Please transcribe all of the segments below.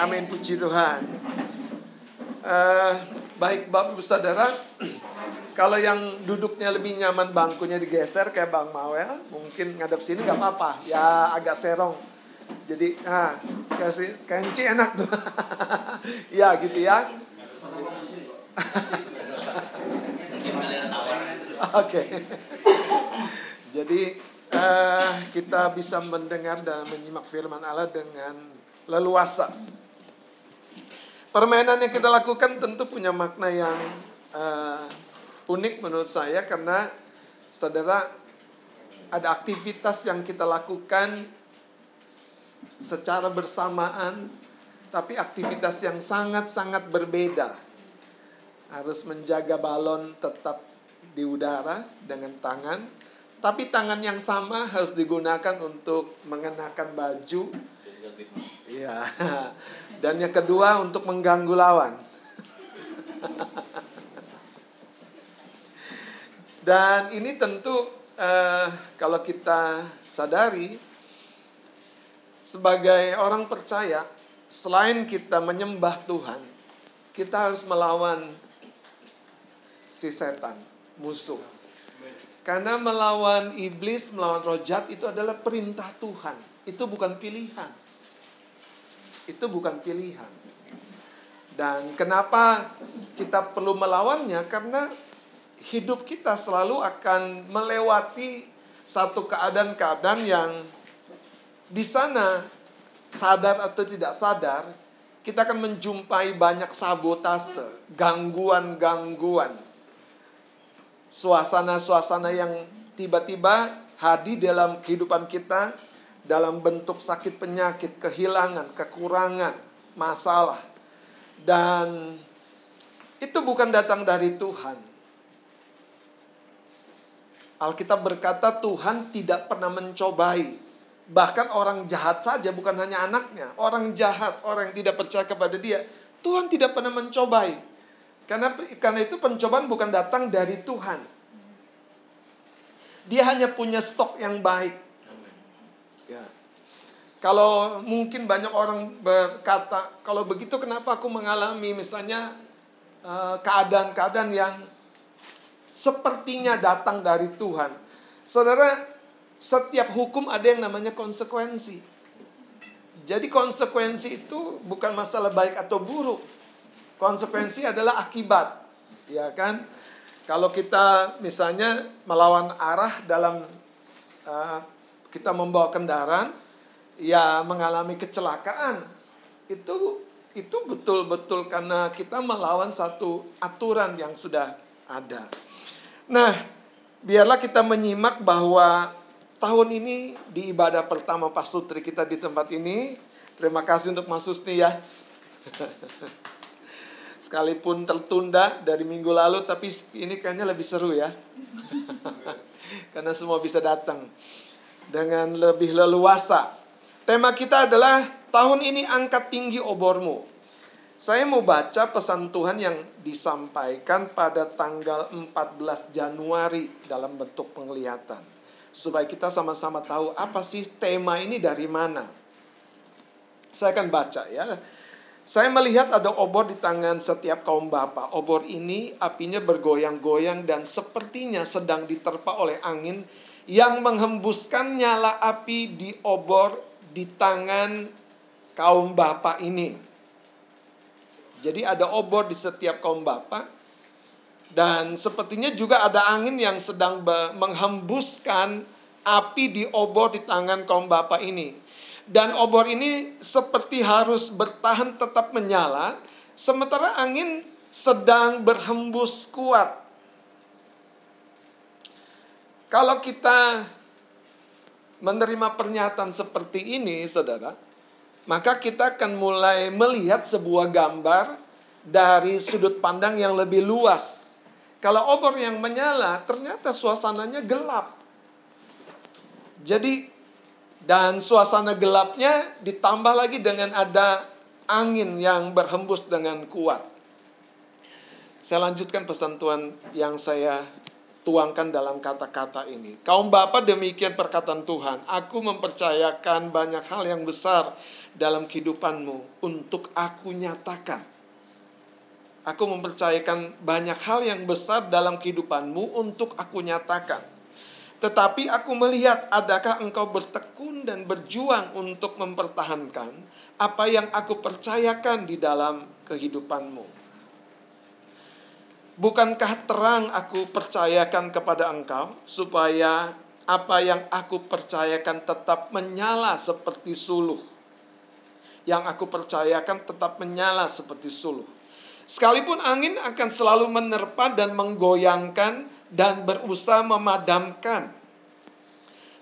amin puji Tuhan. Uh, baik Bapak Saudara, kalau yang duduknya lebih nyaman bangkunya digeser kayak Bang Mawel, mungkin ngadep sini nggak apa-apa, ya agak serong. Jadi, ah, kasih kenci enak tuh. ya gitu ya. Oke. Jadi uh, kita bisa mendengar dan menyimak firman Allah dengan leluasa. Permainan yang kita lakukan tentu punya makna yang uh, unik menurut saya karena saudara ada aktivitas yang kita lakukan secara bersamaan tapi aktivitas yang sangat-sangat berbeda. Harus menjaga balon tetap di udara dengan tangan, tapi tangan yang sama harus digunakan untuk mengenakan baju Iya. Dan yang kedua untuk mengganggu lawan. Dan ini tentu uh, kalau kita sadari sebagai orang percaya selain kita menyembah Tuhan, kita harus melawan si setan, musuh. Karena melawan iblis, melawan roh jahat itu adalah perintah Tuhan. Itu bukan pilihan itu bukan pilihan. Dan kenapa kita perlu melawannya? Karena hidup kita selalu akan melewati satu keadaan-keadaan yang di sana sadar atau tidak sadar kita akan menjumpai banyak sabotase, gangguan-gangguan. Suasana-suasana yang tiba-tiba hadir dalam kehidupan kita dalam bentuk sakit penyakit, kehilangan, kekurangan, masalah. Dan itu bukan datang dari Tuhan. Alkitab berkata Tuhan tidak pernah mencobai. Bahkan orang jahat saja bukan hanya anaknya. Orang jahat, orang yang tidak percaya kepada dia. Tuhan tidak pernah mencobai. Karena, karena itu pencobaan bukan datang dari Tuhan. Dia hanya punya stok yang baik kalau mungkin banyak orang berkata, kalau begitu kenapa aku mengalami misalnya eh, keadaan-keadaan yang sepertinya datang dari Tuhan. Saudara, setiap hukum ada yang namanya konsekuensi. Jadi konsekuensi itu bukan masalah baik atau buruk. Konsekuensi adalah akibat. Ya kan? Kalau kita misalnya melawan arah dalam uh, kita membawa kendaraan, ya mengalami kecelakaan itu itu betul-betul karena kita melawan satu aturan yang sudah ada. Nah, biarlah kita menyimak bahwa tahun ini di ibadah pertama Pak Sutri kita di tempat ini. Terima kasih untuk Mas Susti ya. Sekalipun tertunda dari minggu lalu, tapi ini kayaknya lebih seru ya. Karena semua bisa datang dengan lebih leluasa. Tema kita adalah tahun ini angkat tinggi obormu. Saya mau baca pesan Tuhan yang disampaikan pada tanggal 14 Januari dalam bentuk penglihatan. Supaya kita sama-sama tahu apa sih tema ini dari mana. Saya akan baca ya. Saya melihat ada obor di tangan setiap kaum bapa. Obor ini apinya bergoyang-goyang dan sepertinya sedang diterpa oleh angin yang menghembuskan nyala api di obor di tangan kaum bapak ini. Jadi ada obor di setiap kaum bapak dan sepertinya juga ada angin yang sedang menghembuskan api di obor di tangan kaum bapak ini. Dan obor ini seperti harus bertahan tetap menyala sementara angin sedang berhembus kuat. Kalau kita menerima pernyataan seperti ini, saudara, maka kita akan mulai melihat sebuah gambar dari sudut pandang yang lebih luas. Kalau obor yang menyala, ternyata suasananya gelap. Jadi, dan suasana gelapnya ditambah lagi dengan ada angin yang berhembus dengan kuat. Saya lanjutkan pesan Tuhan yang saya tuangkan dalam kata-kata ini. Kaum Bapa demikian perkataan Tuhan. Aku mempercayakan banyak hal yang besar dalam kehidupanmu untuk aku nyatakan. Aku mempercayakan banyak hal yang besar dalam kehidupanmu untuk aku nyatakan. Tetapi aku melihat adakah engkau bertekun dan berjuang untuk mempertahankan apa yang aku percayakan di dalam kehidupanmu. Bukankah terang aku percayakan kepada engkau supaya apa yang aku percayakan tetap menyala seperti suluh. Yang aku percayakan tetap menyala seperti suluh. Sekalipun angin akan selalu menerpa dan menggoyangkan dan berusaha memadamkan.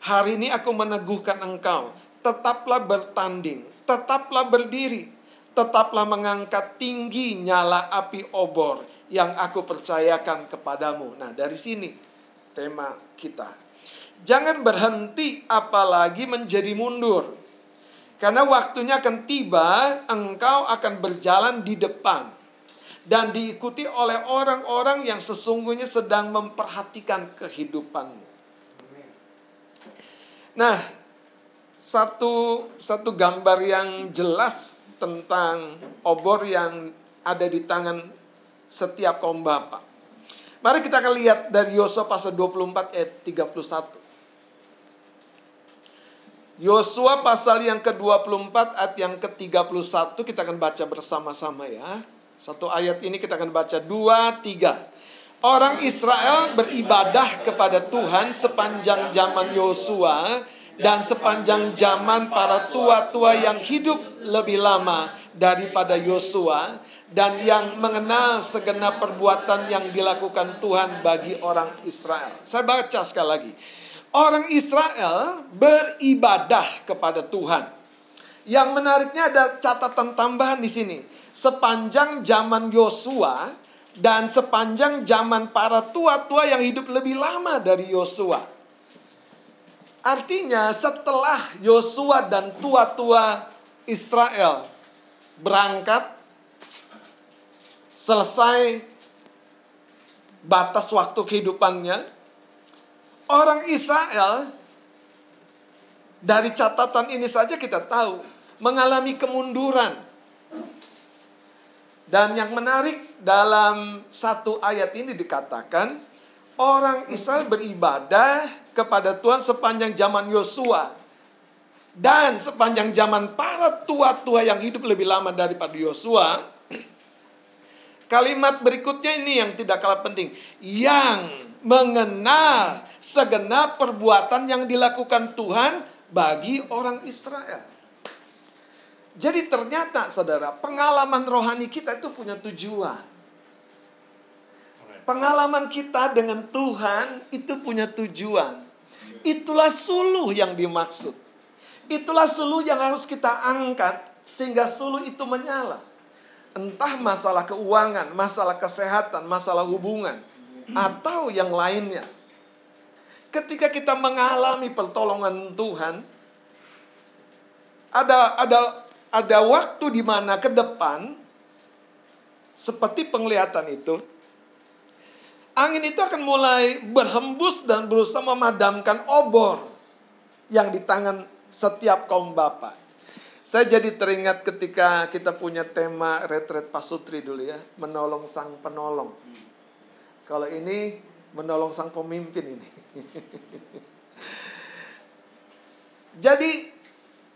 Hari ini aku meneguhkan engkau, tetaplah bertanding, tetaplah berdiri, tetaplah mengangkat tinggi nyala api obor yang aku percayakan kepadamu. Nah, dari sini tema kita. Jangan berhenti apalagi menjadi mundur. Karena waktunya akan tiba, engkau akan berjalan di depan dan diikuti oleh orang-orang yang sesungguhnya sedang memperhatikan kehidupanmu. Nah, satu satu gambar yang jelas tentang obor yang ada di tangan setiap kaum bapak. Mari kita akan lihat dari Yosua pasal 24 ayat 31. Yosua pasal yang ke-24 ayat yang ke-31 kita akan baca bersama-sama ya. Satu ayat ini kita akan baca dua, tiga. Orang Israel beribadah kepada Tuhan sepanjang zaman Yosua dan sepanjang zaman para tua-tua yang hidup lebih lama daripada Yosua dan yang mengenal segenap perbuatan yang dilakukan Tuhan bagi orang Israel. Saya baca sekali lagi. Orang Israel beribadah kepada Tuhan. Yang menariknya ada catatan tambahan di sini sepanjang zaman Yosua dan sepanjang zaman para tua-tua yang hidup lebih lama dari Yosua. Artinya setelah Yosua dan tua-tua Israel berangkat selesai batas waktu kehidupannya, orang Israel dari catatan ini saja kita tahu mengalami kemunduran dan yang menarik dalam satu ayat ini dikatakan orang Israel beribadah kepada Tuhan sepanjang zaman Yosua dan sepanjang zaman para tua-tua yang hidup lebih lama daripada Yosua. Kalimat berikutnya ini yang tidak kalah penting, yang mengenal segenap perbuatan yang dilakukan Tuhan bagi orang Israel. Jadi ternyata saudara, pengalaman rohani kita itu punya tujuan. Pengalaman kita dengan Tuhan itu punya tujuan. Itulah suluh yang dimaksud. Itulah suluh yang harus kita angkat sehingga suluh itu menyala. Entah masalah keuangan, masalah kesehatan, masalah hubungan, atau yang lainnya. Ketika kita mengalami pertolongan Tuhan, ada ada ada waktu di mana ke depan seperti penglihatan itu angin itu akan mulai berhembus dan berusaha memadamkan obor yang di tangan setiap kaum bapak. Saya jadi teringat ketika kita punya tema retret pasutri dulu ya, menolong sang penolong. Kalau ini menolong sang pemimpin ini. jadi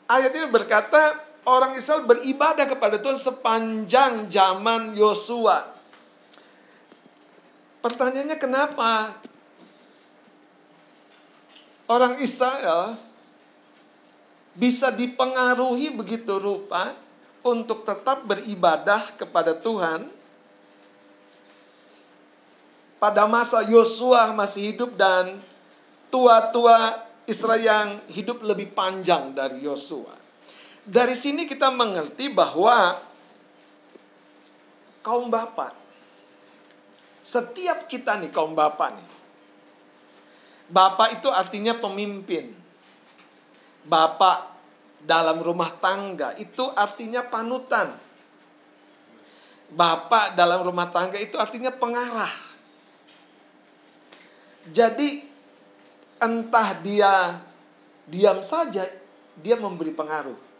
ayat ini berkata orang Israel beribadah kepada Tuhan sepanjang zaman Yosua. Pertanyaannya kenapa orang Israel bisa dipengaruhi begitu rupa untuk tetap beribadah kepada Tuhan pada masa Yosua masih hidup dan tua-tua Israel yang hidup lebih panjang dari Yosua. Dari sini kita mengerti bahwa kaum bapak, setiap kita nih kaum bapak nih, bapak itu artinya pemimpin. Bapak dalam rumah tangga itu artinya panutan. Bapak dalam rumah tangga itu artinya pengarah. Jadi entah dia diam saja, dia memberi pengaruh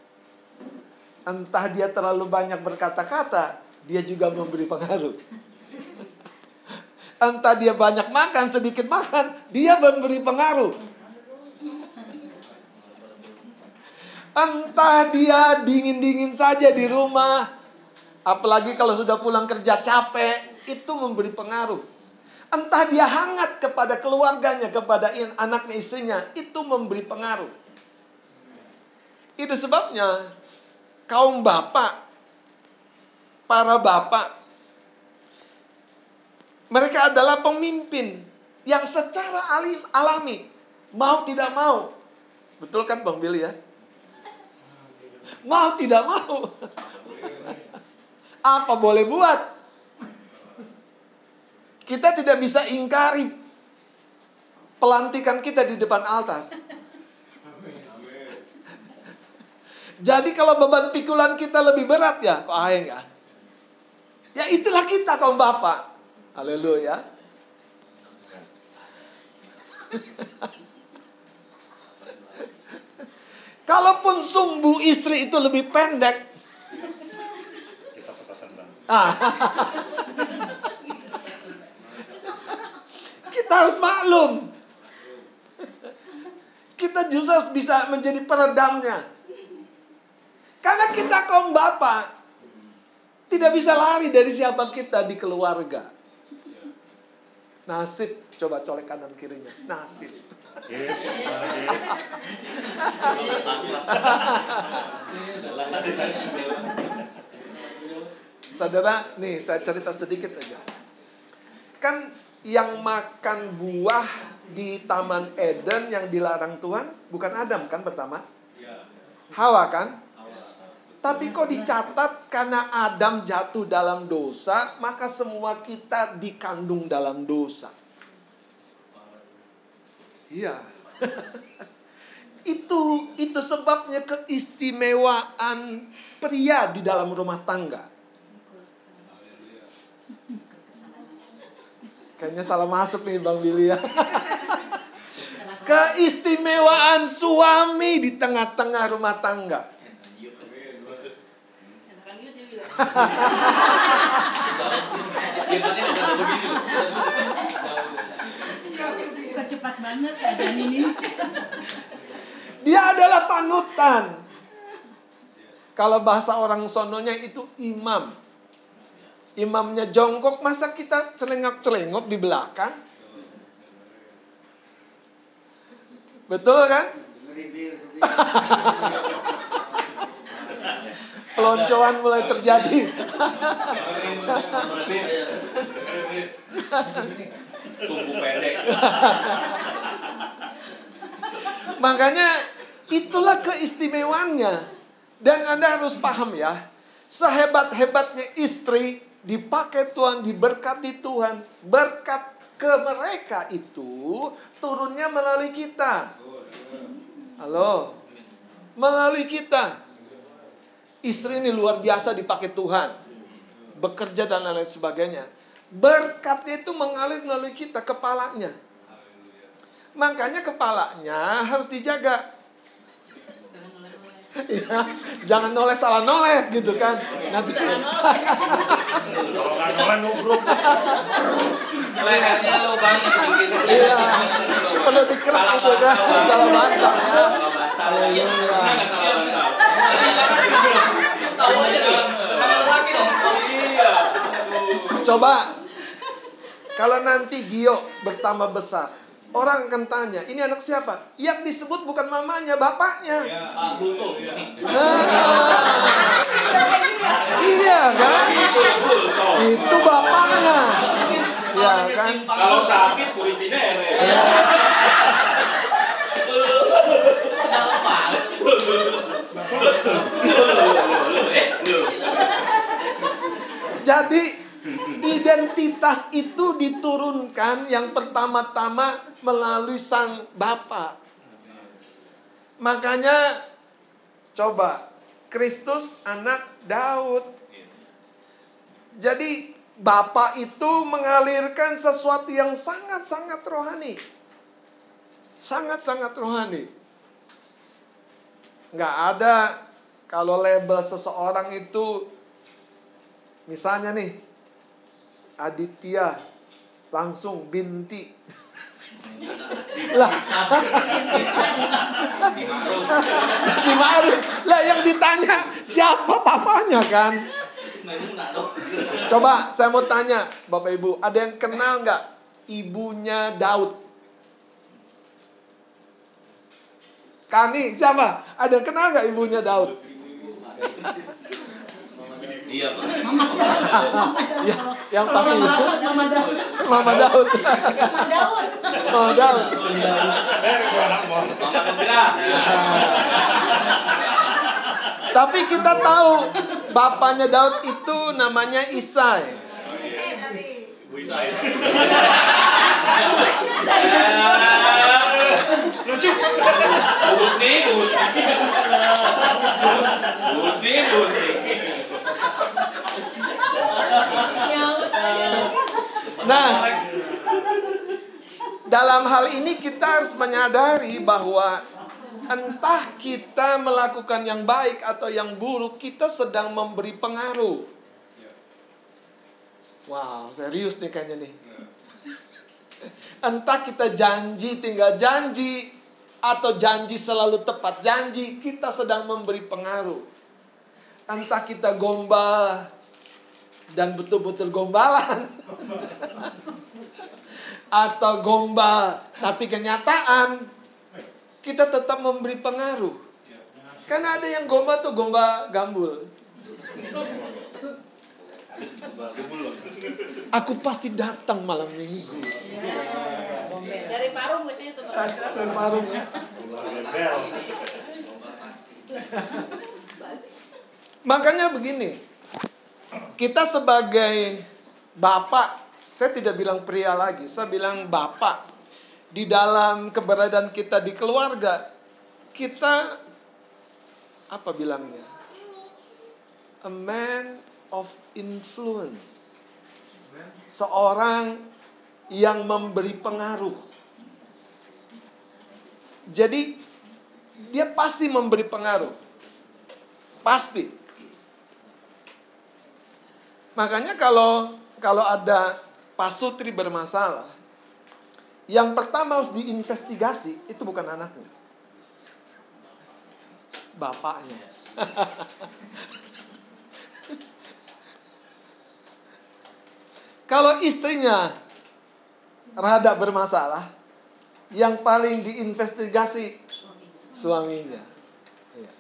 Entah dia terlalu banyak berkata-kata, dia juga memberi pengaruh. Entah dia banyak makan, sedikit makan, dia memberi pengaruh. Entah dia dingin-dingin saja di rumah, apalagi kalau sudah pulang kerja capek, itu memberi pengaruh. Entah dia hangat kepada keluarganya, kepada anaknya, istrinya, itu memberi pengaruh. Itu sebabnya kaum bapak, para bapak, mereka adalah pemimpin yang secara alim, alami, mau tidak mau. Betul kan Bang Billy ya? Mau tidak mau. Apa boleh buat? Kita tidak bisa ingkari pelantikan kita di depan altar. Jadi kalau beban pikulan kita lebih berat ya, kok ayang ya? Ya itulah kita kaum bapak. Haleluya. Kalaupun sumbu istri itu lebih pendek. Kita ah. Kita harus maklum. Kita justru bisa menjadi peredamnya. Karena kita kaum bapak tidak bisa lari dari siapa kita di keluarga. Nasib, coba colek kanan kirinya. Nasib. Saudara, nih saya cerita sedikit aja. Kan yang makan buah di Taman Eden yang dilarang Tuhan bukan Adam kan pertama? Hawa kan? Tapi kok dicatat karena Adam jatuh dalam dosa, maka semua kita dikandung dalam dosa. Iya. itu itu sebabnya keistimewaan pria di dalam rumah tangga. Kayaknya salah masuk nih Bang Billy ya. Keistimewaan suami di tengah-tengah rumah tangga. Cepat banget keadaan ini. Dia adalah panutan. Kalau bahasa orang sononya itu imam. Imamnya jongkok, masa kita celengok-celengok di belakang? Betul kan? peloncoan mulai terjadi. Sumbu pendek. Makanya itulah keistimewaannya. Dan Anda harus paham ya, sehebat-hebatnya istri dipakai Tuhan, diberkati Tuhan, berkat ke mereka itu turunnya melalui kita. Halo. Melalui kita istri ini luar biasa dipakai Tuhan. Bekerja dan lain-lain sebagainya. Berkatnya itu mengalir melalui kita, kepalanya. Makanya kepalanya harus dijaga. ya, jangan noleh salah noleh gitu kan. Nanti kalau noleh nubruk. Lehernya lubangnya bikin. Iya. Perlu dikerap gitu kan. Salah bantal ya. Haleluya. Coba kalau nanti Gio bertambah besar, orang akan tanya, ini anak siapa? Yang disebut bukan mamanya, bapaknya. Ya, iya kan? Itu bapaknya. Ya kan? Kalau sakit kuricinere. Ya. Jadi identitas itu diturunkan yang pertama-tama melalui sang Bapa. Makanya coba Kristus anak Daud. Jadi Bapak itu mengalirkan sesuatu yang sangat-sangat rohani. Sangat-sangat rohani. Nggak ada kalau label seseorang itu misalnya nih Aditya langsung binti. Lah. Di Ma'ruf. lah yang ditanya siapa papanya kan? Coba saya mau tanya bapak ibu ada yang kenal nggak ibunya Daud? Kani siapa? Ada yang kenal nggak ibunya Daud Iya, Pak. ya, yang pasti Nama Daud. Mama Daud Nama Daud. Mama Daud Mama. Tapi kita tahu bapaknya Daud itu namanya Isai. Lucu. Bus nih, bus nih. Bus nih, bus nih. Nah, dalam hal ini kita harus menyadari bahwa entah kita melakukan yang baik atau yang buruk, kita sedang memberi pengaruh. Wow, serius nih kayaknya nih. Entah kita janji tinggal janji atau janji selalu tepat janji, kita sedang memberi pengaruh. Entah kita gombal dan betul-betul gombalan atau gombal tapi kenyataan kita tetap memberi pengaruh. Karena ada yang gombal tuh gombal gambul. Aku pasti datang malam minggu. Dari Parung biasanya tuh. Dan Parung ya. Makanya begini, kita sebagai bapak, saya tidak bilang pria lagi, saya bilang bapak. Di dalam keberadaan kita di keluarga, kita apa bilangnya? A man of influence. Seorang yang memberi pengaruh. Jadi dia pasti memberi pengaruh. Pasti. Makanya kalau kalau ada pasutri bermasalah, yang pertama harus diinvestigasi itu bukan anaknya. Bapaknya. kalau istrinya rada bermasalah, yang paling diinvestigasi suaminya. Iya.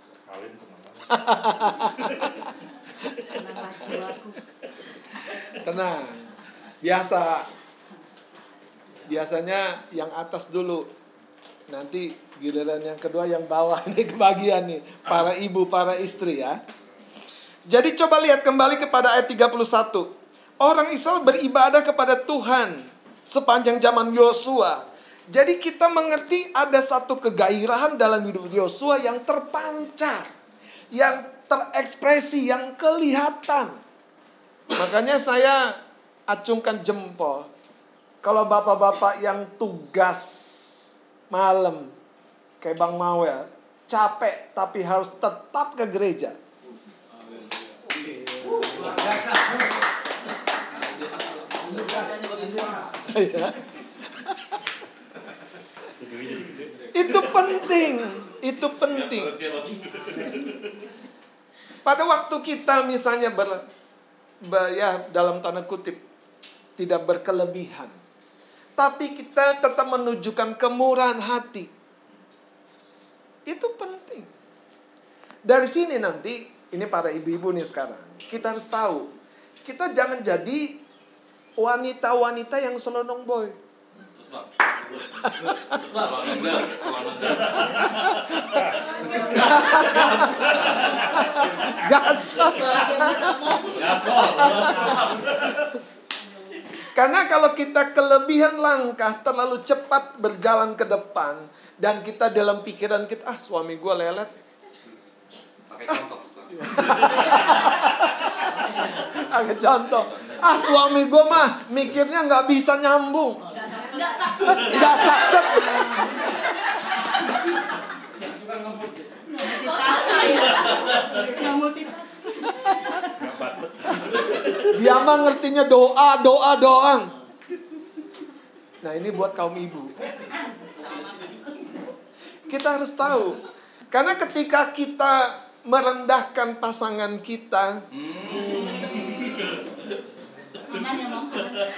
Jiwaku. Tenang. Biasa. Biasanya yang atas dulu. Nanti giliran yang kedua yang bawah ini kebagian nih. Para ibu, para istri ya. Jadi coba lihat kembali kepada ayat 31. Orang Israel beribadah kepada Tuhan sepanjang zaman Yosua. Jadi kita mengerti ada satu kegairahan dalam hidup Yosua yang terpancar. Yang terekspresi, yang kelihatan. Makanya saya acungkan jempol. Kalau bapak-bapak yang tugas malam kayak Bang Mawel, capek tapi harus tetap ke gereja. Iya. itu penting, itu penting. Pada waktu kita misalnya ber, ber- ya dalam tanda kutip tidak berkelebihan, tapi kita tetap menunjukkan kemurahan hati. Itu penting. Dari sini nanti ini para ibu-ibu nih sekarang, kita harus tahu, kita jangan jadi wanita-wanita yang selonong boy. Gas. Karena kalau kita kelebihan langkah terlalu cepat berjalan ke depan dan kita dalam pikiran kita ah suami gue lelet Pakai contoh. agak contoh ah suami gue mah mikirnya nggak bisa nyambung Enggak. Nggak multitasking. Dia mah ngertinya doa, doa doang. Nah ini buat kaum ibu. Kita harus tahu. Karena ketika kita merendahkan pasangan kita? Aman.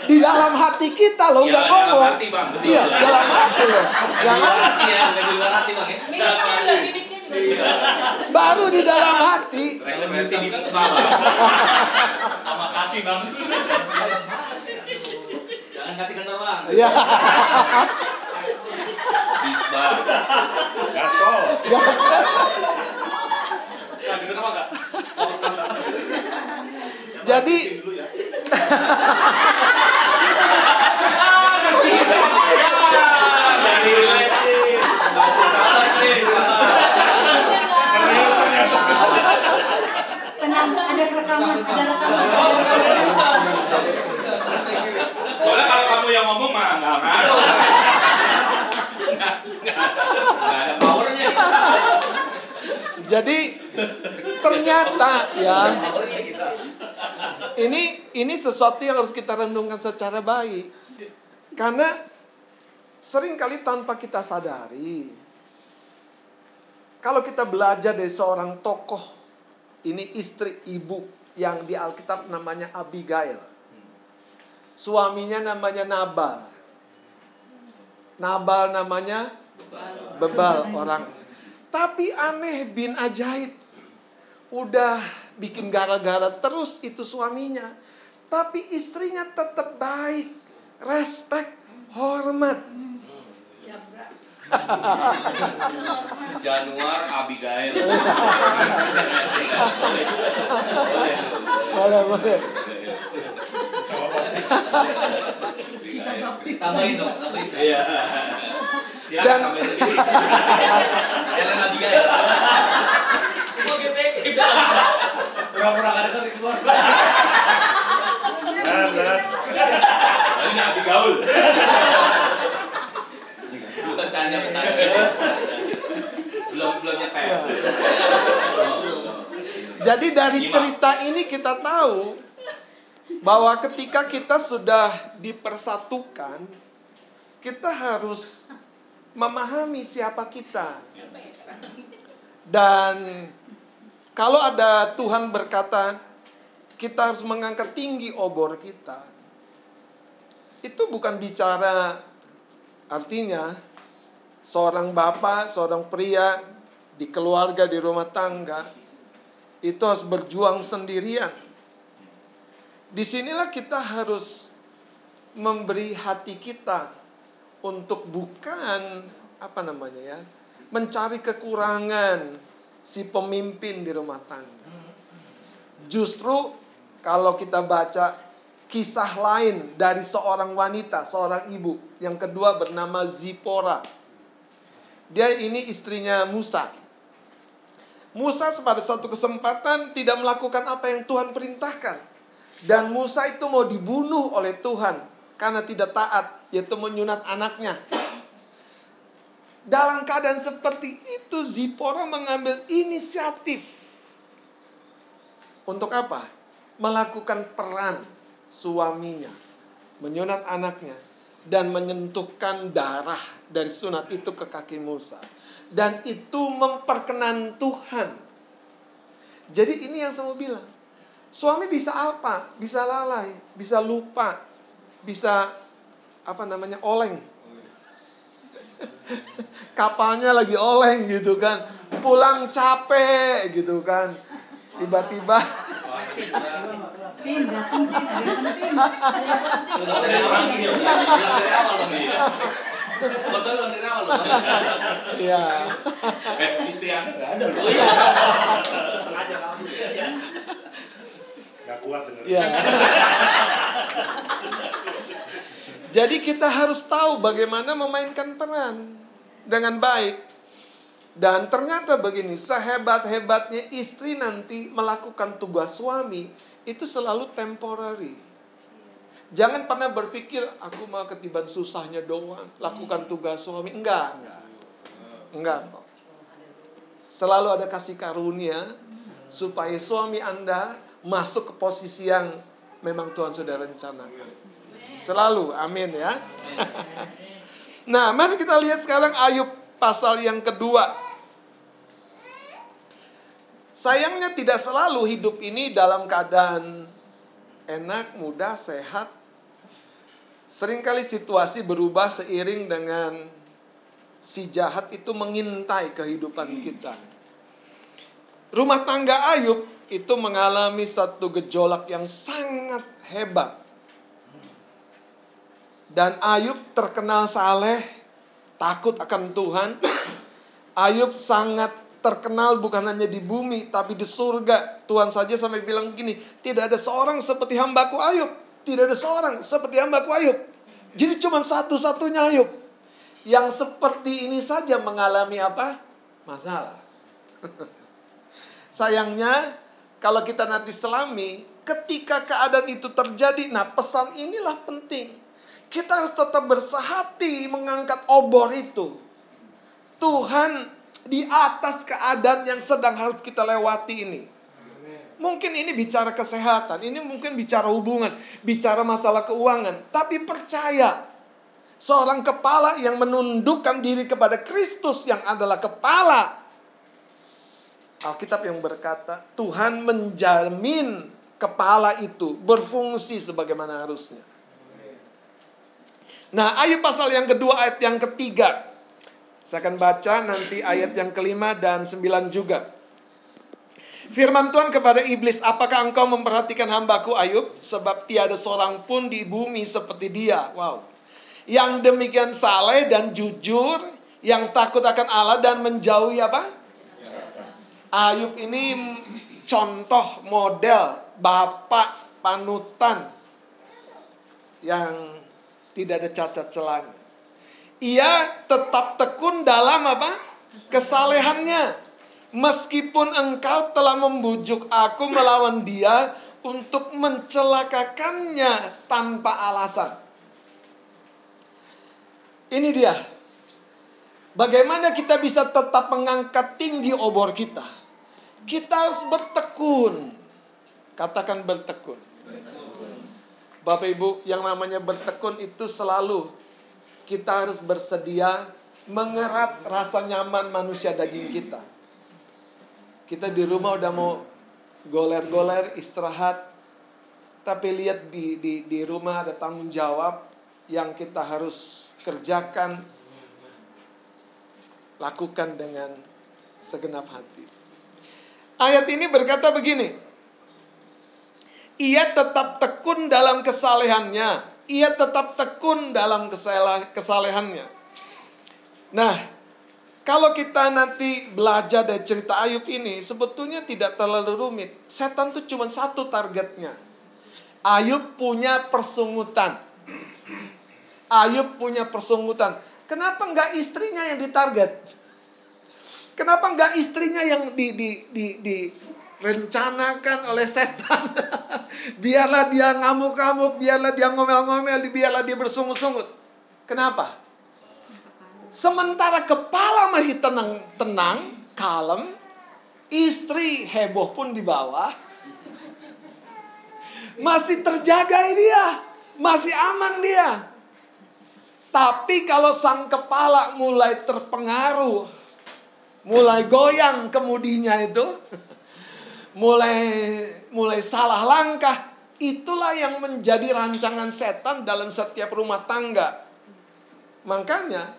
Di dalam hati kita loh Ya, nggak dalam ngomong. hati, Bang. Betul. Iya dalam hati loh. Jangan hati ya, bukan di luar hati bang ya. Juga. baru di dalam hati. Ekspresi di. Sama kaki bang. Jangan kasih kendor bang. Ya, Bis bang. Gaspol. gas. Nah, gitu apa enggak? Jadi Tenang, ada rekaman, ada rekaman. Soalnya kalau kamu yang ngomong mah nggak ngaruh. Nggak nggak ada powernya. jadi ternyata ya. Ini ini sesuatu yang harus kita renungkan secara baik. Karena sering kali tanpa kita sadari kalau kita belajar dari seorang tokoh ini istri ibu yang di Alkitab namanya Abigail. Suaminya namanya Nabal. Nabal namanya bebal orang. Tapi aneh bin ajaib. Udah bikin gara-gara terus itu suaminya. Tapi istrinya tetap baik. Respect, hormat. Januar Abigail. Boleh, boleh. Tambahin dong, tambahin. Iya. Dan-. Ellen Abigail. Pura-pura nggak ada keluar. Dan, dan. Ini Abigail. Bukan canda bercanda. Belum belum. Jadi dari cerita ini kita tahu bahwa ketika kita sudah dipersatukan, kita harus memahami siapa kita. Dan kalau ada Tuhan berkata, kita harus mengangkat tinggi obor kita. Itu bukan bicara artinya seorang bapak, seorang pria di keluarga, di rumah tangga itu harus berjuang sendirian. Di sinilah kita harus memberi hati kita untuk bukan apa namanya ya, mencari kekurangan si pemimpin di rumah tangga. Justru kalau kita baca kisah lain dari seorang wanita, seorang ibu, yang kedua bernama Zipora. Dia ini istrinya Musa. Musa pada suatu kesempatan tidak melakukan apa yang Tuhan perintahkan. Dan Musa itu mau dibunuh oleh Tuhan karena tidak taat, yaitu menyunat anaknya. Dalam keadaan seperti itu, Zipora mengambil inisiatif. Untuk apa? Melakukan peran suaminya. Menyunat anaknya. Dan menyentuhkan darah dari sunat itu ke kaki Musa. Dan itu memperkenan Tuhan. Jadi ini yang saya mau bilang. Suami bisa apa? Bisa lalai, bisa lupa, bisa apa namanya oleng. Kapalnya lagi oleng gitu kan. Pulang capek gitu kan. Tiba-tiba Eh, istri Anda ada loh. Sengaja kamu. Gak kuat. Ya. Jadi kita harus tahu bagaimana memainkan peran dengan baik. Dan ternyata begini, sehebat-hebatnya istri nanti melakukan tugas suami itu selalu temporary. Jangan pernah berpikir aku mau ketiban susahnya doang, lakukan tugas suami. Enggak, enggak. Enggak kok. Selalu ada kasih karunia supaya suami Anda masuk ke posisi yang memang Tuhan sudah rencanakan. Selalu, amin ya. nah, mari kita lihat sekarang Ayub pasal yang kedua. Sayangnya tidak selalu hidup ini dalam keadaan enak, mudah, sehat. Seringkali situasi berubah seiring dengan si jahat itu mengintai kehidupan kita. Rumah tangga Ayub itu mengalami satu gejolak yang sangat hebat. Dan Ayub terkenal saleh, takut akan Tuhan. Ayub sangat terkenal bukan hanya di bumi tapi di surga. Tuhan saja sampai bilang begini, tidak ada seorang seperti hambaku Ayub. Tidak ada seorang seperti hambaku Ayub. Jadi cuma satu-satunya Ayub. Yang seperti ini saja mengalami apa? Masalah. Sayangnya kalau kita nanti selami, ketika keadaan itu terjadi, nah pesan inilah penting. Kita harus tetap bersehati mengangkat obor itu. Tuhan di atas keadaan yang sedang harus kita lewati ini. Mungkin ini bicara kesehatan, ini mungkin bicara hubungan, bicara masalah keuangan, tapi percaya seorang kepala yang menundukkan diri kepada Kristus yang adalah kepala. Alkitab yang berkata, Tuhan menjamin kepala itu berfungsi sebagaimana harusnya. Nah, Ayub pasal yang kedua ayat yang ketiga. Saya akan baca nanti ayat yang kelima dan sembilan juga. Firman Tuhan kepada iblis, apakah engkau memperhatikan hambaku Ayub? Sebab tiada seorang pun di bumi seperti dia. Wow. Yang demikian saleh dan jujur, yang takut akan Allah dan menjauhi apa? Ayub ini contoh model bapak panutan yang tidak ada cacat celanya ia tetap tekun dalam apa? Kesalehannya. Meskipun engkau telah membujuk aku melawan dia untuk mencelakakannya tanpa alasan. Ini dia. Bagaimana kita bisa tetap mengangkat tinggi obor kita? Kita harus bertekun. Katakan bertekun. Bapak Ibu, yang namanya bertekun itu selalu kita harus bersedia mengerat rasa nyaman manusia daging kita. Kita di rumah udah mau goler-goler istirahat, tapi lihat di, di, di rumah ada tanggung jawab yang kita harus kerjakan, lakukan dengan segenap hati. Ayat ini berkata begini, ia tetap tekun dalam kesalehannya, ia tetap tekun dalam kesalehannya. Nah, kalau kita nanti belajar dari cerita Ayub ini, sebetulnya tidak terlalu rumit. Setan tuh cuma satu targetnya. Ayub punya persungutan. Ayub punya persungutan. Kenapa nggak istrinya yang ditarget? Kenapa nggak istrinya yang di, di, di, di rencanakan oleh setan. biarlah dia ngamuk-ngamuk, biarlah dia ngomel-ngomel, biarlah dia bersungut-sungut. Kenapa? Sementara kepala masih tenang-tenang, kalem, istri heboh pun di bawah. Masih terjaga dia, masih aman dia. Tapi kalau sang kepala mulai terpengaruh, mulai goyang kemudinya itu, mulai mulai salah langkah, itulah yang menjadi rancangan setan dalam setiap rumah tangga. Makanya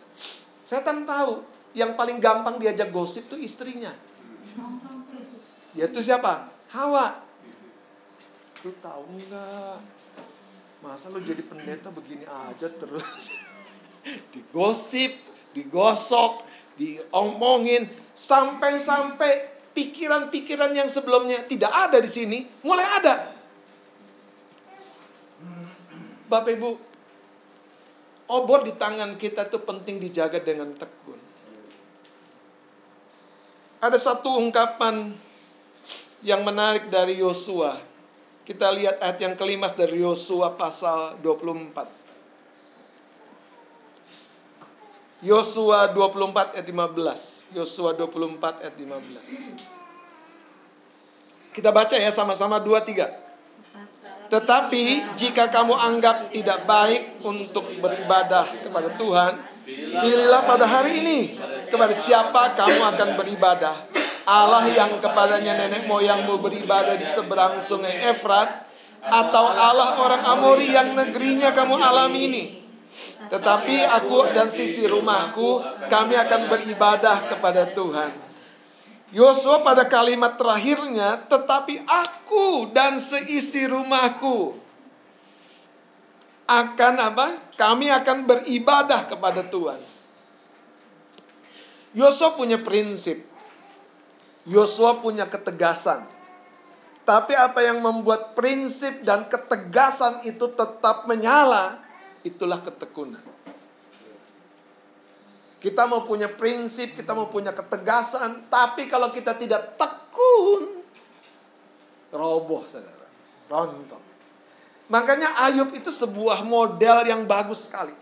setan tahu yang paling gampang diajak gosip itu istrinya. Yaitu siapa? Hawa. Lu tahu nggak? Masa lu jadi pendeta begini aja terus? digosip, digosok, diomongin sampai-sampai pikiran-pikiran yang sebelumnya tidak ada di sini mulai ada. Bapak Ibu, obor di tangan kita itu penting dijaga dengan tekun. Ada satu ungkapan yang menarik dari Yosua. Kita lihat ayat yang kelima dari Yosua pasal 24. Yosua 24 ayat 15. Yosua 24 ayat 15. Kita baca ya sama-sama 2 3. Tetapi jika kamu anggap tidak baik untuk beribadah kepada Tuhan, pilihlah pada hari ini kepada siapa kamu akan beribadah. Allah yang kepadanya nenek moyangmu beribadah di seberang sungai Efrat, atau Allah orang Amori yang negerinya kamu alami ini. Tetapi aku dan sisi rumahku, kami akan beribadah kepada Tuhan. Yosua pada kalimat terakhirnya, tetapi aku dan seisi rumahku akan apa? Kami akan beribadah kepada Tuhan. Yosua punya prinsip. Yosua punya ketegasan. Tapi apa yang membuat prinsip dan ketegasan itu tetap menyala, itulah ketekunan. Kita mau punya prinsip, kita mau punya ketegasan, tapi kalau kita tidak tekun, roboh saudara, rontok. Makanya Ayub itu sebuah model yang bagus sekali.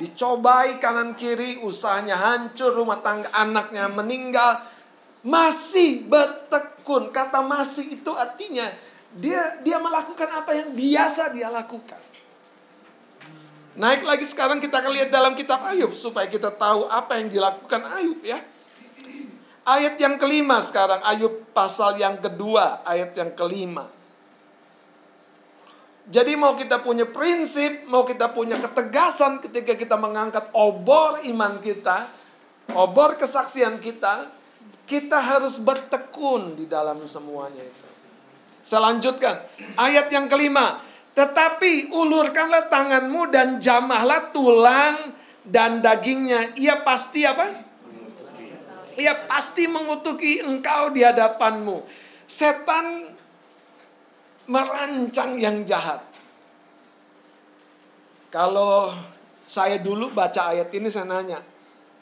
Dicobai kanan kiri, usahanya hancur, rumah tangga anaknya meninggal, masih bertekun. Kata masih itu artinya dia dia melakukan apa yang biasa dia lakukan. Naik lagi sekarang kita akan lihat dalam kitab Ayub supaya kita tahu apa yang dilakukan Ayub ya. Ayat yang kelima sekarang Ayub pasal yang kedua ayat yang kelima. Jadi mau kita punya prinsip, mau kita punya ketegasan ketika kita mengangkat obor iman kita, obor kesaksian kita, kita harus bertekun di dalam semuanya itu. Saya lanjutkan. Ayat yang kelima. Tetapi ulurkanlah tanganmu dan jamahlah tulang dan dagingnya. Ia pasti apa? Ia pasti mengutuki engkau di hadapanmu. Setan merancang yang jahat. Kalau saya dulu baca ayat ini saya nanya,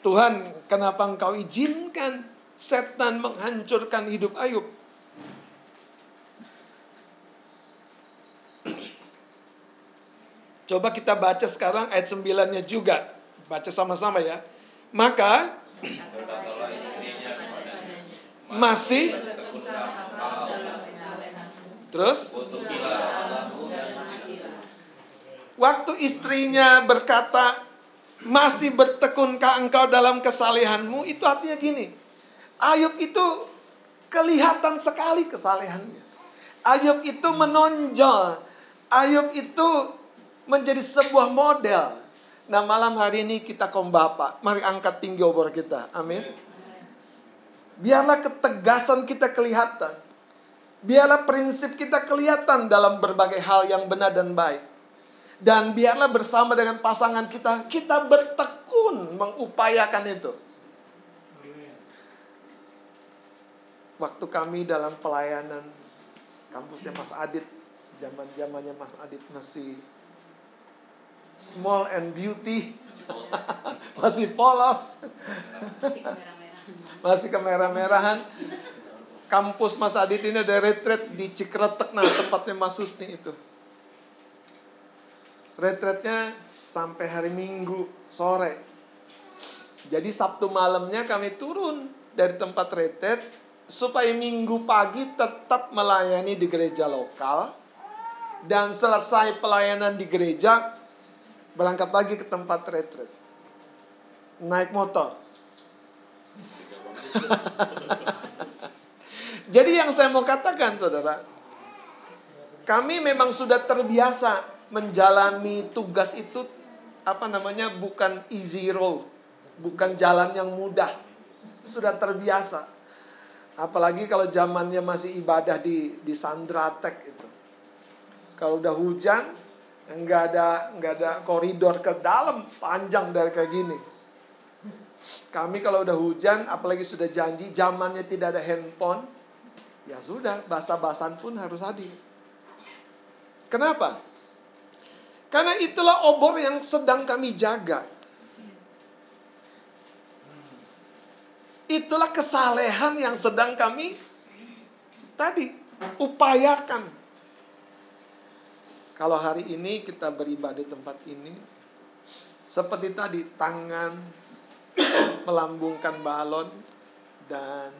Tuhan kenapa engkau izinkan setan menghancurkan hidup Ayub? Coba kita baca sekarang ayat 9-nya juga. Baca sama-sama ya. Maka masih Terus Waktu istrinya berkata masih bertekunkah engkau dalam kesalehanmu itu artinya gini. Ayub itu kelihatan sekali kesalehannya. Ayub itu menonjol. Ayub itu menjadi sebuah model. Nah malam hari ini kita kaum bapak, mari angkat tinggi obor kita. Amin. Biarlah ketegasan kita kelihatan. Biarlah prinsip kita kelihatan dalam berbagai hal yang benar dan baik. Dan biarlah bersama dengan pasangan kita, kita bertekun mengupayakan itu. Waktu kami dalam pelayanan kampusnya Mas Adit, zaman-zamannya Mas Adit masih small and beauty. masih polos. masih kemerah-merahan. Kampus Mas Adit ini ada retret di Cikretek. Nah, tempatnya Mas Husni itu. Retretnya sampai hari Minggu sore. Jadi Sabtu malamnya kami turun dari tempat retret supaya Minggu pagi tetap melayani di gereja lokal dan selesai pelayanan di gereja berangkat lagi ke tempat retret. Naik motor. Jadi yang saya mau katakan saudara, kami memang sudah terbiasa menjalani tugas itu apa namanya bukan easy road, bukan jalan yang mudah. Sudah terbiasa. Apalagi kalau zamannya masih ibadah di di Sandratek itu. Kalau udah hujan, nggak ada nggak ada koridor ke dalam panjang dari kayak gini. Kami kalau udah hujan, apalagi sudah janji zamannya tidak ada handphone, ya sudah basa-basan pun harus hadir. Kenapa? Karena itulah obor yang sedang kami jaga. Itulah kesalehan yang sedang kami tadi upayakan kalau hari ini kita beribadah di tempat ini, seperti tadi tangan, melambungkan balon dan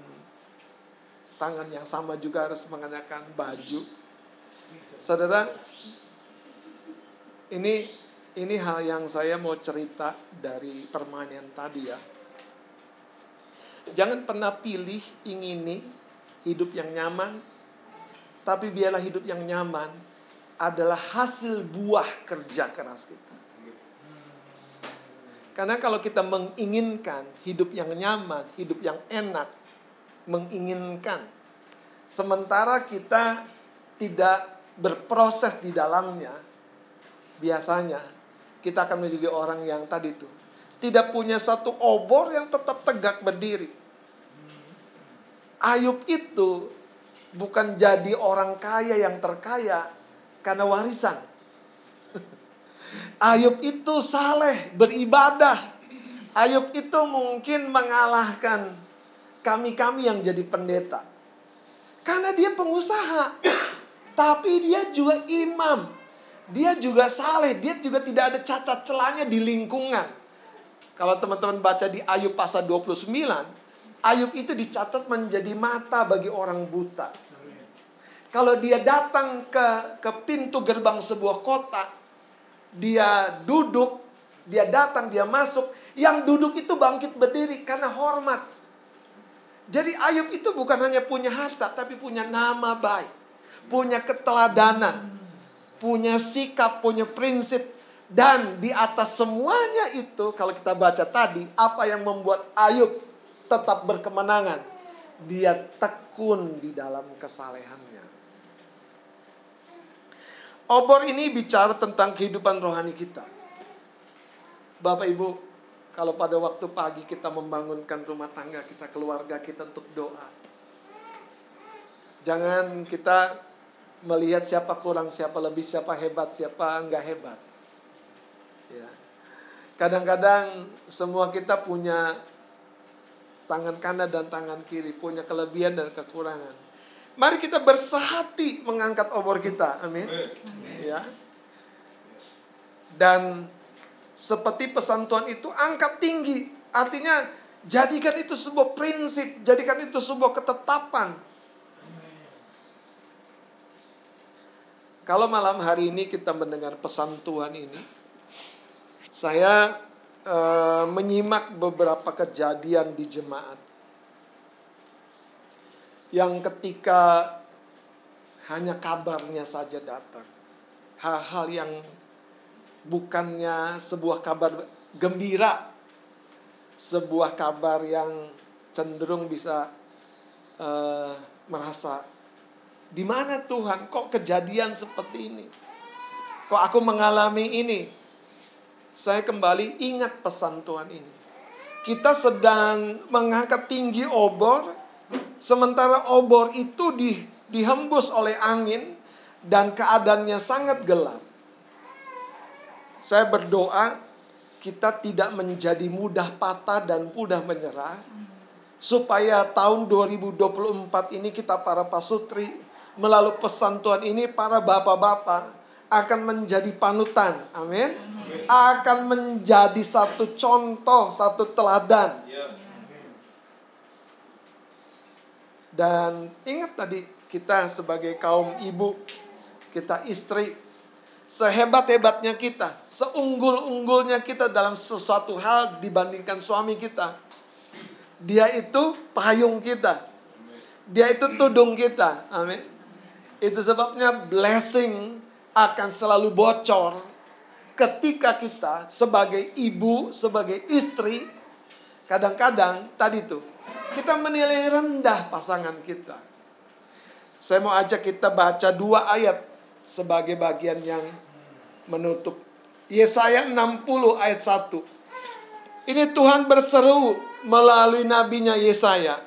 tangan yang sama juga harus mengenakan baju. Saudara, ini ini hal yang saya mau cerita dari permainan tadi ya. Jangan pernah pilih ingini hidup yang nyaman, tapi biarlah hidup yang nyaman adalah hasil buah kerja keras kita. Karena kalau kita menginginkan hidup yang nyaman, hidup yang enak, menginginkan, sementara kita tidak berproses di dalamnya, biasanya kita akan menjadi orang yang tadi itu tidak punya satu obor yang tetap tegak berdiri. Ayub itu bukan jadi orang kaya yang terkaya karena warisan. Ayub itu saleh, beribadah. Ayub itu mungkin mengalahkan kami-kami yang jadi pendeta. Karena dia pengusaha. Tapi dia juga imam. Dia juga saleh, dia juga tidak ada cacat celahnya di lingkungan. Kalau teman-teman baca di Ayub pasal 29, Ayub itu dicatat menjadi mata bagi orang buta. Kalau dia datang ke ke pintu gerbang sebuah kota, dia duduk, dia datang, dia masuk, yang duduk itu bangkit berdiri karena hormat. Jadi Ayub itu bukan hanya punya harta, tapi punya nama baik, punya keteladanan, punya sikap, punya prinsip. Dan di atas semuanya itu, kalau kita baca tadi, apa yang membuat Ayub tetap berkemenangan? Dia tekun di dalam kesalehannya. Obor ini bicara tentang kehidupan rohani kita. Bapak Ibu, kalau pada waktu pagi kita membangunkan rumah tangga kita, keluarga kita untuk doa. Jangan kita melihat siapa kurang, siapa lebih, siapa hebat, siapa enggak hebat. Ya. Kadang-kadang semua kita punya tangan kanan dan tangan kiri, punya kelebihan dan kekurangan. Mari kita bersehati mengangkat obor kita. Amin. Ya. Dan seperti pesan Tuhan itu angkat tinggi. Artinya jadikan itu sebuah prinsip, jadikan itu sebuah ketetapan. Kalau malam hari ini kita mendengar pesan Tuhan ini, saya e, menyimak beberapa kejadian di jemaat yang ketika hanya kabarnya saja datang, hal-hal yang bukannya sebuah kabar gembira, sebuah kabar yang cenderung bisa e, merasa di mana Tuhan? Kok kejadian seperti ini? Kok aku mengalami ini? Saya kembali ingat pesan Tuhan ini. Kita sedang mengangkat tinggi obor, sementara obor itu di, dihembus oleh angin dan keadaannya sangat gelap. Saya berdoa kita tidak menjadi mudah patah dan mudah menyerah supaya tahun 2024 ini kita para pasutri melalui pesan Tuhan ini para bapak-bapak akan menjadi panutan. Amin. Akan menjadi satu contoh, satu teladan. Dan ingat tadi kita sebagai kaum ibu, kita istri, sehebat-hebatnya kita, seunggul-unggulnya kita dalam sesuatu hal dibandingkan suami kita. Dia itu payung kita. Dia itu tudung kita. Amin. Itu sebabnya blessing akan selalu bocor ketika kita sebagai ibu, sebagai istri, kadang-kadang tadi tuh kita menilai rendah pasangan kita. Saya mau ajak kita baca dua ayat sebagai bagian yang menutup. Yesaya 60 ayat 1. Ini Tuhan berseru melalui nabinya Yesaya.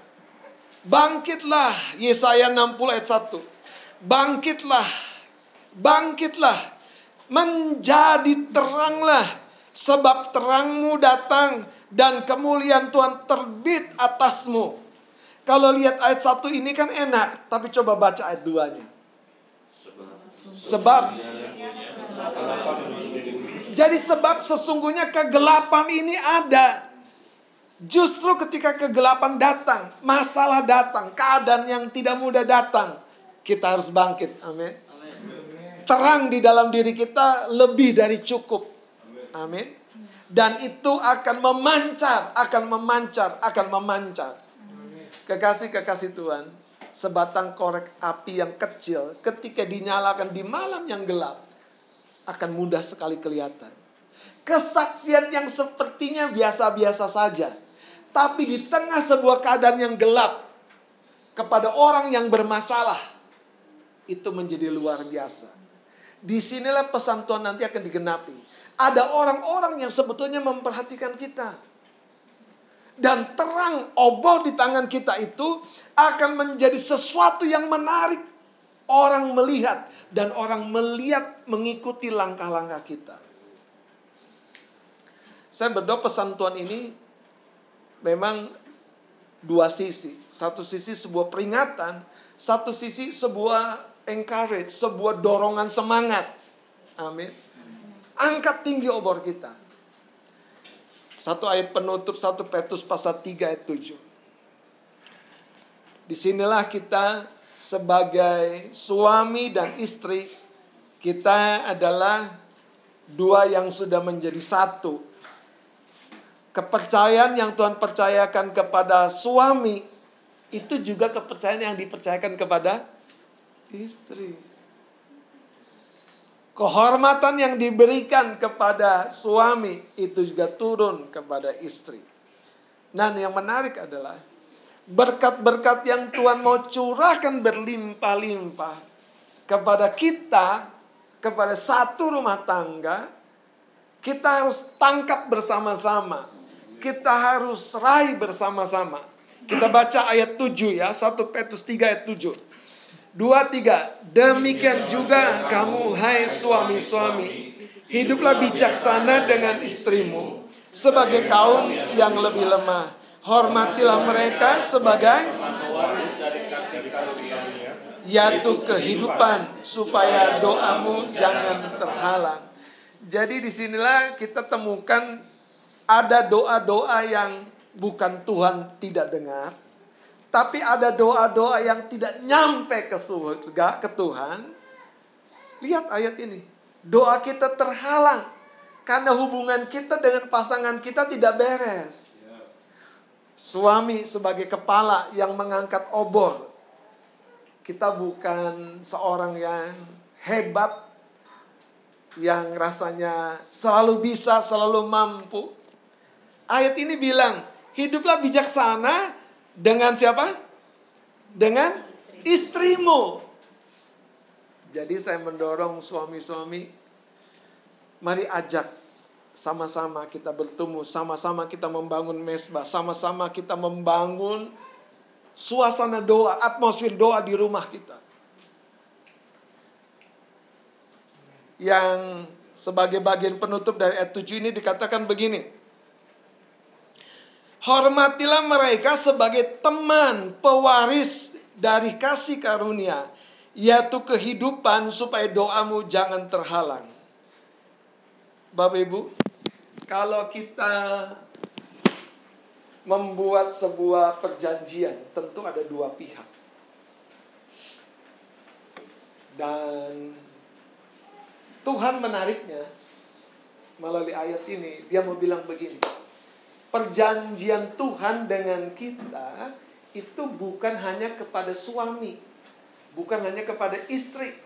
Bangkitlah Yesaya 60 ayat 1 bangkitlah, bangkitlah, menjadi teranglah, sebab terangmu datang dan kemuliaan Tuhan terbit atasmu. Kalau lihat ayat satu ini kan enak, tapi coba baca ayat duanya. Sebab jadi sebab sesungguhnya kegelapan ini ada. Justru ketika kegelapan datang, masalah datang, keadaan yang tidak mudah datang, kita harus bangkit. Amin. Terang di dalam diri kita lebih dari cukup. Amin. Dan itu akan memancar, akan memancar, akan memancar. Kekasih-kekasih Tuhan, sebatang korek api yang kecil ketika dinyalakan di malam yang gelap akan mudah sekali kelihatan. Kesaksian yang sepertinya biasa-biasa saja tapi di tengah sebuah keadaan yang gelap kepada orang yang bermasalah itu menjadi luar biasa. Di sinilah pesan Tuhan nanti akan digenapi. Ada orang-orang yang sebetulnya memperhatikan kita. Dan terang obor di tangan kita itu akan menjadi sesuatu yang menarik. Orang melihat dan orang melihat mengikuti langkah-langkah kita. Saya berdoa pesan Tuhan ini memang dua sisi. Satu sisi sebuah peringatan, satu sisi sebuah encourage, sebuah dorongan semangat. Amin. Angkat tinggi obor kita. Satu ayat penutup, satu Petrus pasal 3 ayat 7. Di sinilah kita sebagai suami dan istri, kita adalah dua yang sudah menjadi satu kepercayaan yang Tuhan percayakan kepada suami itu juga kepercayaan yang dipercayakan kepada istri. Kehormatan yang diberikan kepada suami itu juga turun kepada istri. Dan yang menarik adalah berkat-berkat yang Tuhan mau curahkan berlimpah-limpah kepada kita, kepada satu rumah tangga, kita harus tangkap bersama-sama kita harus raih bersama-sama. Kita baca ayat 7 ya, 1 Petrus 3 ayat 7. 2 3 Demikian juga kamu hai suami-suami, hiduplah bijaksana dengan istrimu sebagai kaum yang lebih lemah. Hormatilah mereka sebagai yaitu kehidupan supaya doamu jangan terhalang. Jadi di sinilah kita temukan ada doa-doa yang bukan Tuhan tidak dengar, tapi ada doa-doa yang tidak nyampe ke surga, ke Tuhan. Lihat ayat ini. Doa kita terhalang karena hubungan kita dengan pasangan kita tidak beres. Suami sebagai kepala yang mengangkat obor. Kita bukan seorang yang hebat yang rasanya selalu bisa, selalu mampu. Ayat ini bilang, hiduplah bijaksana dengan siapa? Dengan istrimu. Jadi saya mendorong suami-suami, mari ajak sama-sama kita bertemu, sama-sama kita membangun mesbah, sama-sama kita membangun suasana doa, atmosfer doa di rumah kita. Yang sebagai bagian penutup dari ayat 7 ini dikatakan begini. Hormatilah mereka sebagai teman pewaris dari kasih karunia, yaitu kehidupan supaya doamu jangan terhalang. Bapak Ibu, kalau kita membuat sebuah perjanjian, tentu ada dua pihak. Dan Tuhan menariknya melalui ayat ini, dia mau bilang begini perjanjian Tuhan dengan kita itu bukan hanya kepada suami, bukan hanya kepada istri,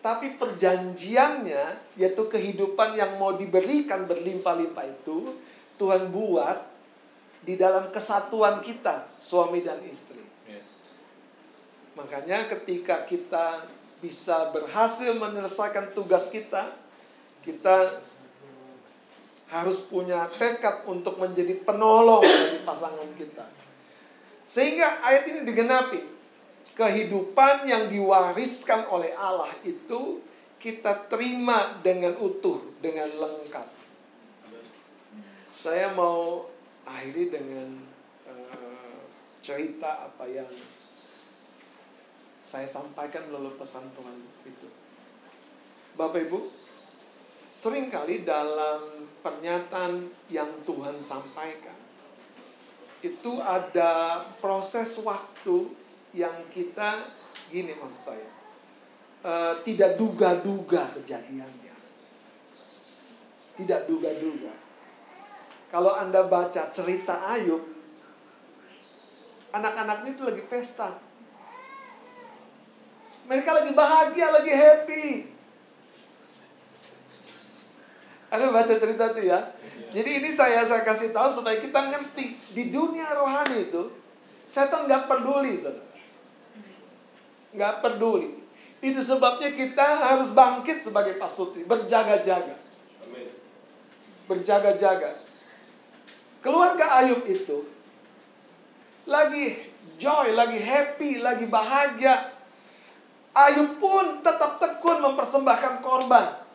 tapi perjanjiannya yaitu kehidupan yang mau diberikan berlimpah-limpah itu Tuhan buat di dalam kesatuan kita suami dan istri. Makanya ketika kita bisa berhasil menyelesaikan tugas kita, kita harus punya tekad untuk menjadi penolong bagi pasangan kita. Sehingga ayat ini digenapi. Kehidupan yang diwariskan oleh Allah itu kita terima dengan utuh, dengan lengkap. Saya mau akhiri dengan uh, cerita apa yang saya sampaikan melalui pesan Tuhan itu. Bapak Ibu, sering kali dalam pernyataan yang Tuhan sampaikan, itu ada proses waktu yang kita gini maksud saya eh, tidak duga-duga kejadiannya. Tidak duga-duga. Kalau anda baca cerita Ayub anak-anaknya itu lagi pesta. Mereka lagi bahagia lagi happy anda baca cerita itu ya. Jadi ini saya saya kasih tahu supaya kita ngerti di dunia rohani itu setan nggak peduli, saudara. Nggak peduli. Itu sebabnya kita harus bangkit sebagai pastutri, berjaga-jaga, berjaga-jaga. Keluarga Ayub itu lagi joy, lagi happy, lagi bahagia. Ayub pun tetap tekun mempersembahkan korban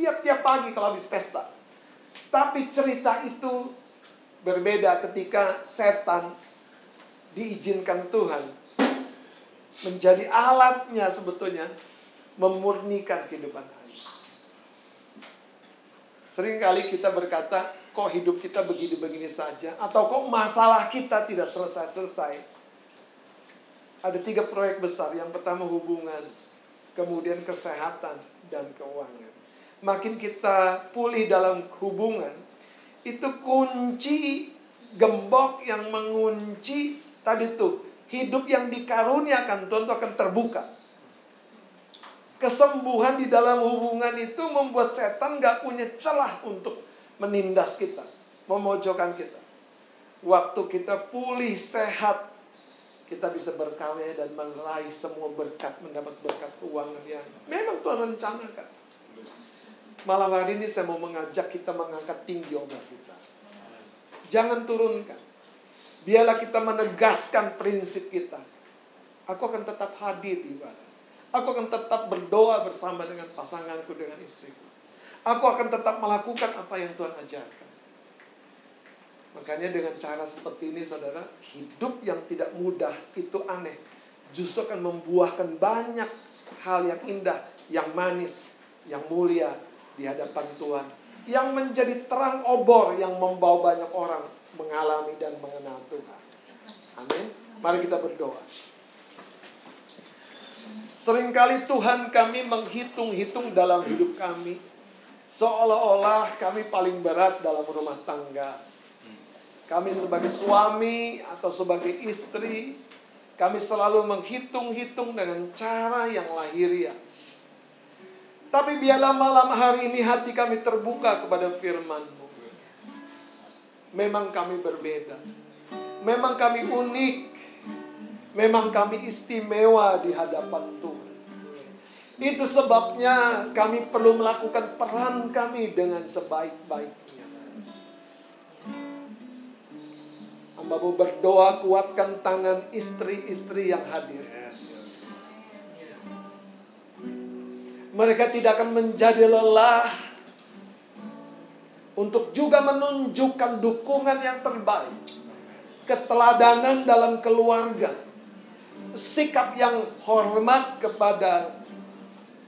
tiap-tiap pagi kalau habis pesta. Tapi cerita itu berbeda ketika setan diizinkan Tuhan menjadi alatnya sebetulnya memurnikan kehidupan Ayub. Seringkali kita berkata, kok hidup kita begini-begini saja? Atau kok masalah kita tidak selesai-selesai? Ada tiga proyek besar. Yang pertama hubungan, kemudian kesehatan, dan keuangan makin kita pulih dalam hubungan, itu kunci gembok yang mengunci tadi tuh hidup yang dikaruniakan Tuhan itu akan terbuka. Kesembuhan di dalam hubungan itu membuat setan gak punya celah untuk menindas kita, memojokkan kita. Waktu kita pulih sehat, kita bisa berkarya dan meraih semua berkat, mendapat berkat keuangan yang memang Tuhan rencanakan. Malam hari ini saya mau mengajak kita mengangkat tinggi obat kita. Jangan turunkan. Biarlah kita menegaskan prinsip kita. Aku akan tetap hadir di ibadah. Aku akan tetap berdoa bersama dengan pasanganku, dengan istriku. Aku akan tetap melakukan apa yang Tuhan ajarkan. Makanya dengan cara seperti ini saudara, hidup yang tidak mudah itu aneh. Justru akan membuahkan banyak hal yang indah, yang manis, yang mulia, di hadapan Tuhan. Yang menjadi terang obor yang membawa banyak orang mengalami dan mengenal Tuhan. Amin. Mari kita berdoa. Seringkali Tuhan kami menghitung-hitung dalam hidup kami. Seolah-olah kami paling berat dalam rumah tangga. Kami sebagai suami atau sebagai istri, kami selalu menghitung-hitung dengan cara yang lahiriah tapi biarlah malam hari ini hati kami terbuka kepada firman-Mu. Memang kami berbeda. Memang kami unik. Memang kami istimewa di hadapan Tuhan. Itu sebabnya kami perlu melakukan peran kami dengan sebaik-baiknya. Hamba berdoa kuatkan tangan istri-istri yang hadir. Mereka tidak akan menjadi lelah untuk juga menunjukkan dukungan yang terbaik, keteladanan dalam keluarga, sikap yang hormat kepada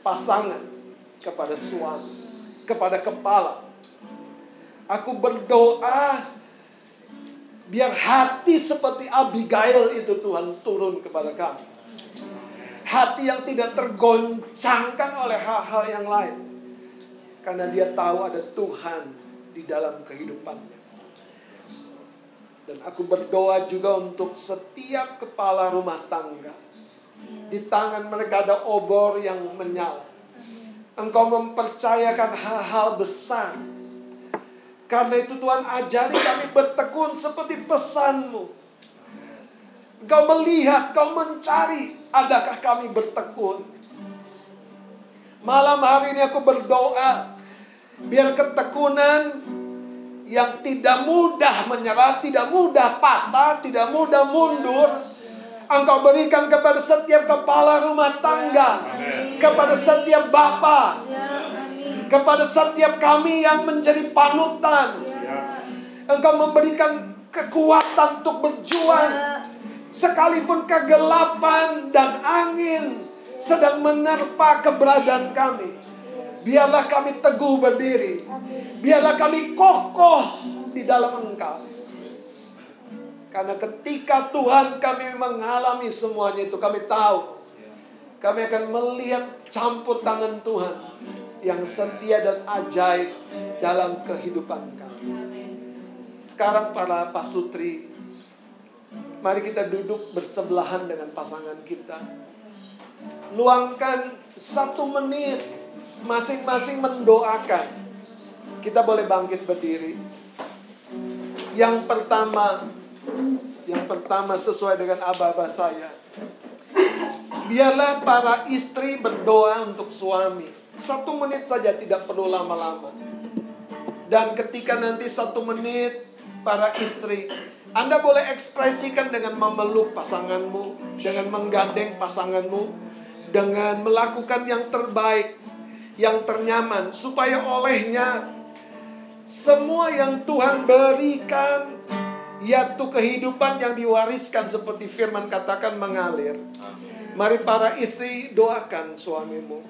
pasangan, kepada suami, kepada kepala. Aku berdoa biar hati seperti Abigail itu Tuhan turun kepada kami hati yang tidak tergoncangkan oleh hal-hal yang lain. Karena dia tahu ada Tuhan di dalam kehidupannya. Dan aku berdoa juga untuk setiap kepala rumah tangga. Di tangan mereka ada obor yang menyala. Engkau mempercayakan hal-hal besar. Karena itu Tuhan ajari kami bertekun seperti pesanmu. Kau melihat, kau mencari, adakah kami bertekun? Malam hari ini aku berdoa, biar ketekunan yang tidak mudah menyerah, tidak mudah patah, tidak mudah mundur, Engkau berikan kepada setiap kepala rumah tangga, kepada setiap bapak, kepada setiap kami yang menjadi panutan. Engkau memberikan kekuatan untuk berjuang Sekalipun kegelapan dan angin sedang menerpa keberadaan kami. Biarlah kami teguh berdiri. Biarlah kami kokoh di dalam engkau. Karena ketika Tuhan kami mengalami semuanya itu, kami tahu. Kami akan melihat campur tangan Tuhan yang setia dan ajaib dalam kehidupan kami. Sekarang para pasutri, mari kita duduk bersebelahan dengan pasangan kita. Luangkan satu menit masing-masing mendoakan. Kita boleh bangkit berdiri. Yang pertama, yang pertama sesuai dengan aba-aba saya. Biarlah para istri berdoa untuk suami. Satu menit saja tidak perlu lama-lama. Dan ketika nanti satu menit para istri anda boleh ekspresikan dengan memeluk pasanganmu, dengan menggandeng pasanganmu, dengan melakukan yang terbaik, yang ternyaman, supaya olehnya semua yang Tuhan berikan, yaitu kehidupan yang diwariskan seperti firman katakan mengalir. Mari para istri doakan suamimu.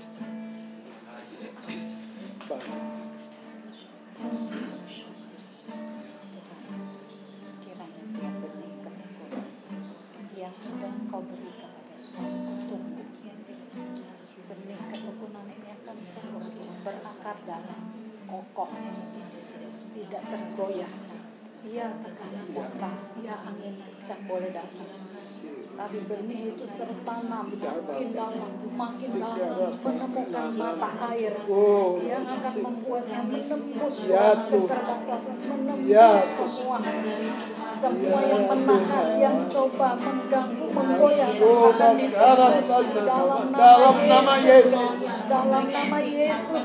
Sudah engkau beri kepada suamiku tumbuh. Benih ketekunan ini akan terus berakar dalam kokoh, tidak tergoyahkan. Ia tekanan datang, ia angin kencang boleh datang. Tapi benih itu tertanam makin dalam, makin dalam, menemukan mata air yang akan membuatnya menembus Ya, keterbatasan, menembus Ya, semua semua yang menahan, yang coba mengganggu, menggoyahkan Oh, akan ditembus dalam dalam nama Yesus. Dalam nama Yesus.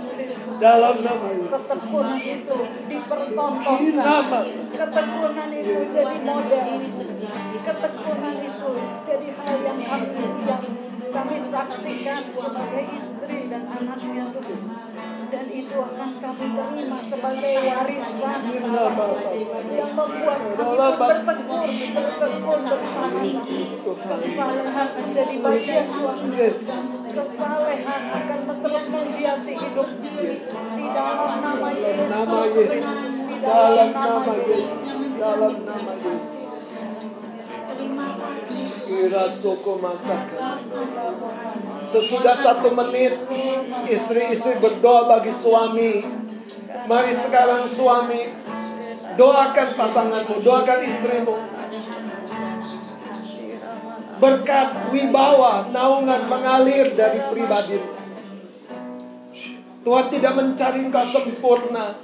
Dalam nama Yesus. Ketekunan itu Di dipertontonkan. Ketekunan itu jadi model. Ketekunan itu jadi hal yang kami yang kami saksikan sebagai istri dan anaknya Tuhan. Dan itu akan kami terima sebagai warisan yang membuat kami bertekun, bertekun bersama. Kesalehan menjadi bagian suami. Kesalehan akan terus menghiasi hidup. Di dalam nama Yesus. Nama Yesus. Kristus. Di Dalam nama Yesus. Dalam nama Sesudah satu menit, istri-istri berdoa bagi suami. Mari sekarang suami, doakan pasanganmu, doakan istrimu. Berkat wibawa, naungan mengalir dari pribadi. Tuhan tidak mencari engkau sempurna,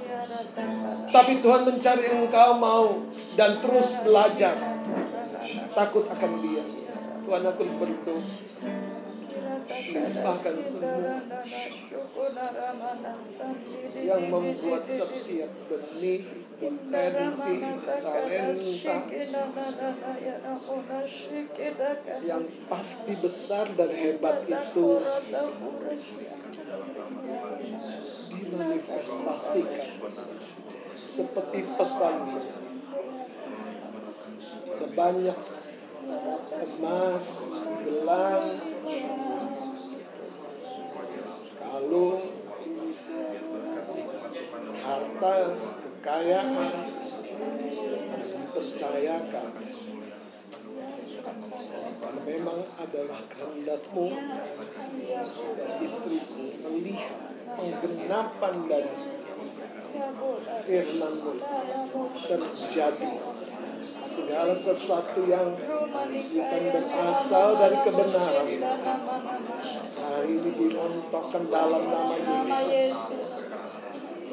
tapi Tuhan mencari engkau mau dan terus belajar. Takut akan dia. Tuhan aku berdoa. Limpahkan semua yang membuat setiap benih, potensi, talenta yang pasti besar dan hebat itu dimanifestasikan seperti pesannya sebanyak emas, gelang, kalung, harta, kekayaan, dipercayakan. Memang adalah kehendakmu dan istriku melihat penggenapan dari firmanmu terjadi segala sesuatu yang bukan berasal dari kebenaran. hari ini dimontokkan dalam nama Yesus.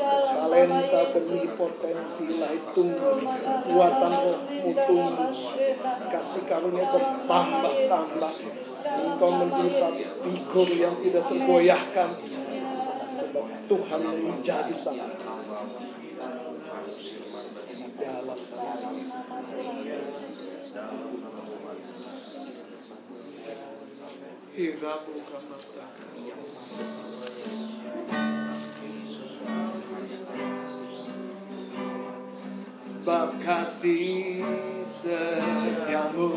Talenta benih potensi lah tumbuh kekuatan rohmu tumbuh kasih karunia bertambah-tambah. Engkau menjadi satu figur yang tidak tergoyahkan. Sebab Tuhan menjadi sang dalam Sebab kasih setiamu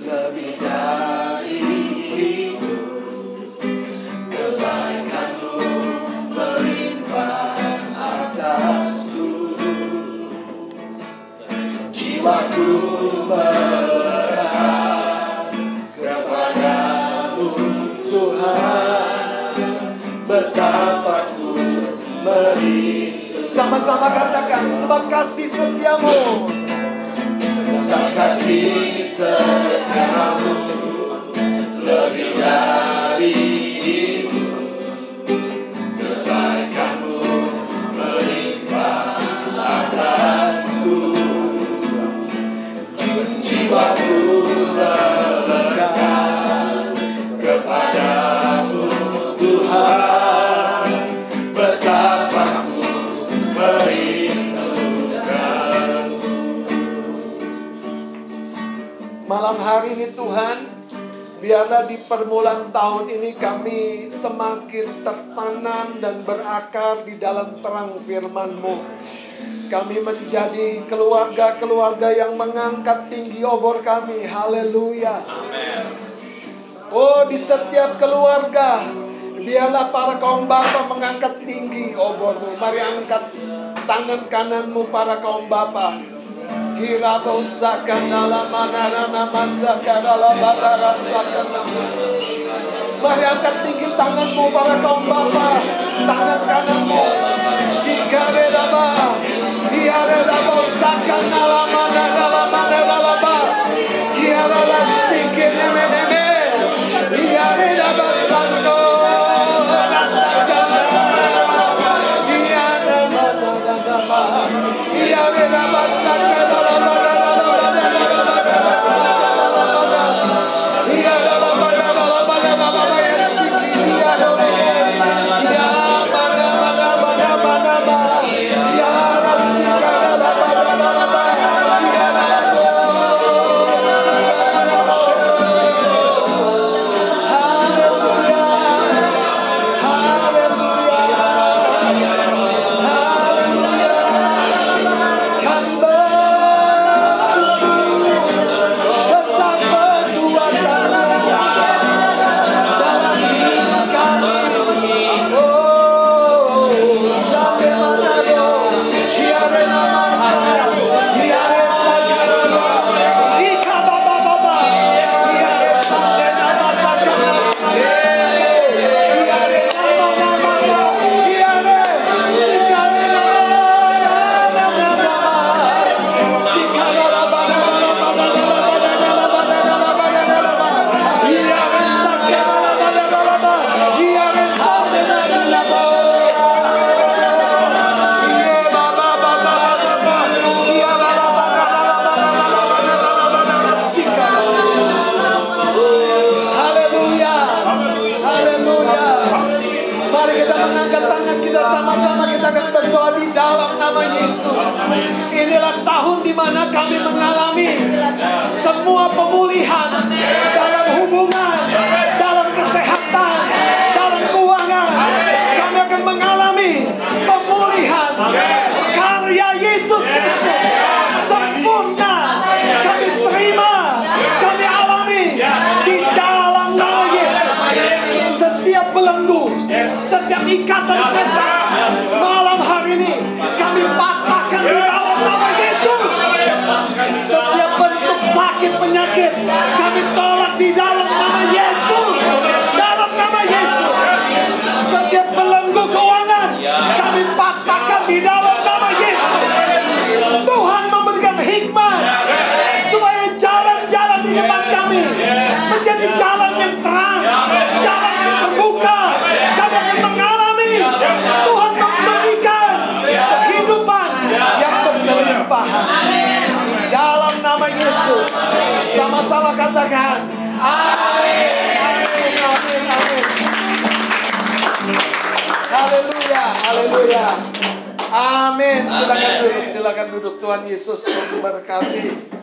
lebih dari jiwaku melarang kepadamu Tuhan betapa ku sama-sama katakan sebab kasih setiamu. Sebab kasih setiamu lebih dari Tuhan Biarlah di permulaan tahun ini kami semakin tertanam dan berakar di dalam terang firman-Mu. Kami menjadi keluarga-keluarga yang mengangkat tinggi obor kami. Haleluya. Oh, di setiap keluarga, biarlah para kaum bapa mengangkat tinggi obormu. Mari angkat tangan kananmu para kaum bapa. Hirabo sakandala manarana masakadala batara sakandala. Mari angkat tinggi tanganmu para kaum bapa. Tangan kananmu. Shikare daba. Hiare dabo sakandala manarala manarala ba. Ikatan setan malam hari ini kami patahkan di dalam nama Yesus. Setiap bentuk sakit penyakit kami tolak di dalam nama Yesus. Dalam nama Yesus. Setiap belenggu keuangan kami patahkan di dalam nama Yesus. Tuhan memberikan hikmah supaya jalan-jalan di depan kami menjadi jalan katakan, Amin, Amin, Amin, Amin. Haleluya, haleluya. Amin. Silakan duduk, silakan duduk. Tuhan Yesus memberkati.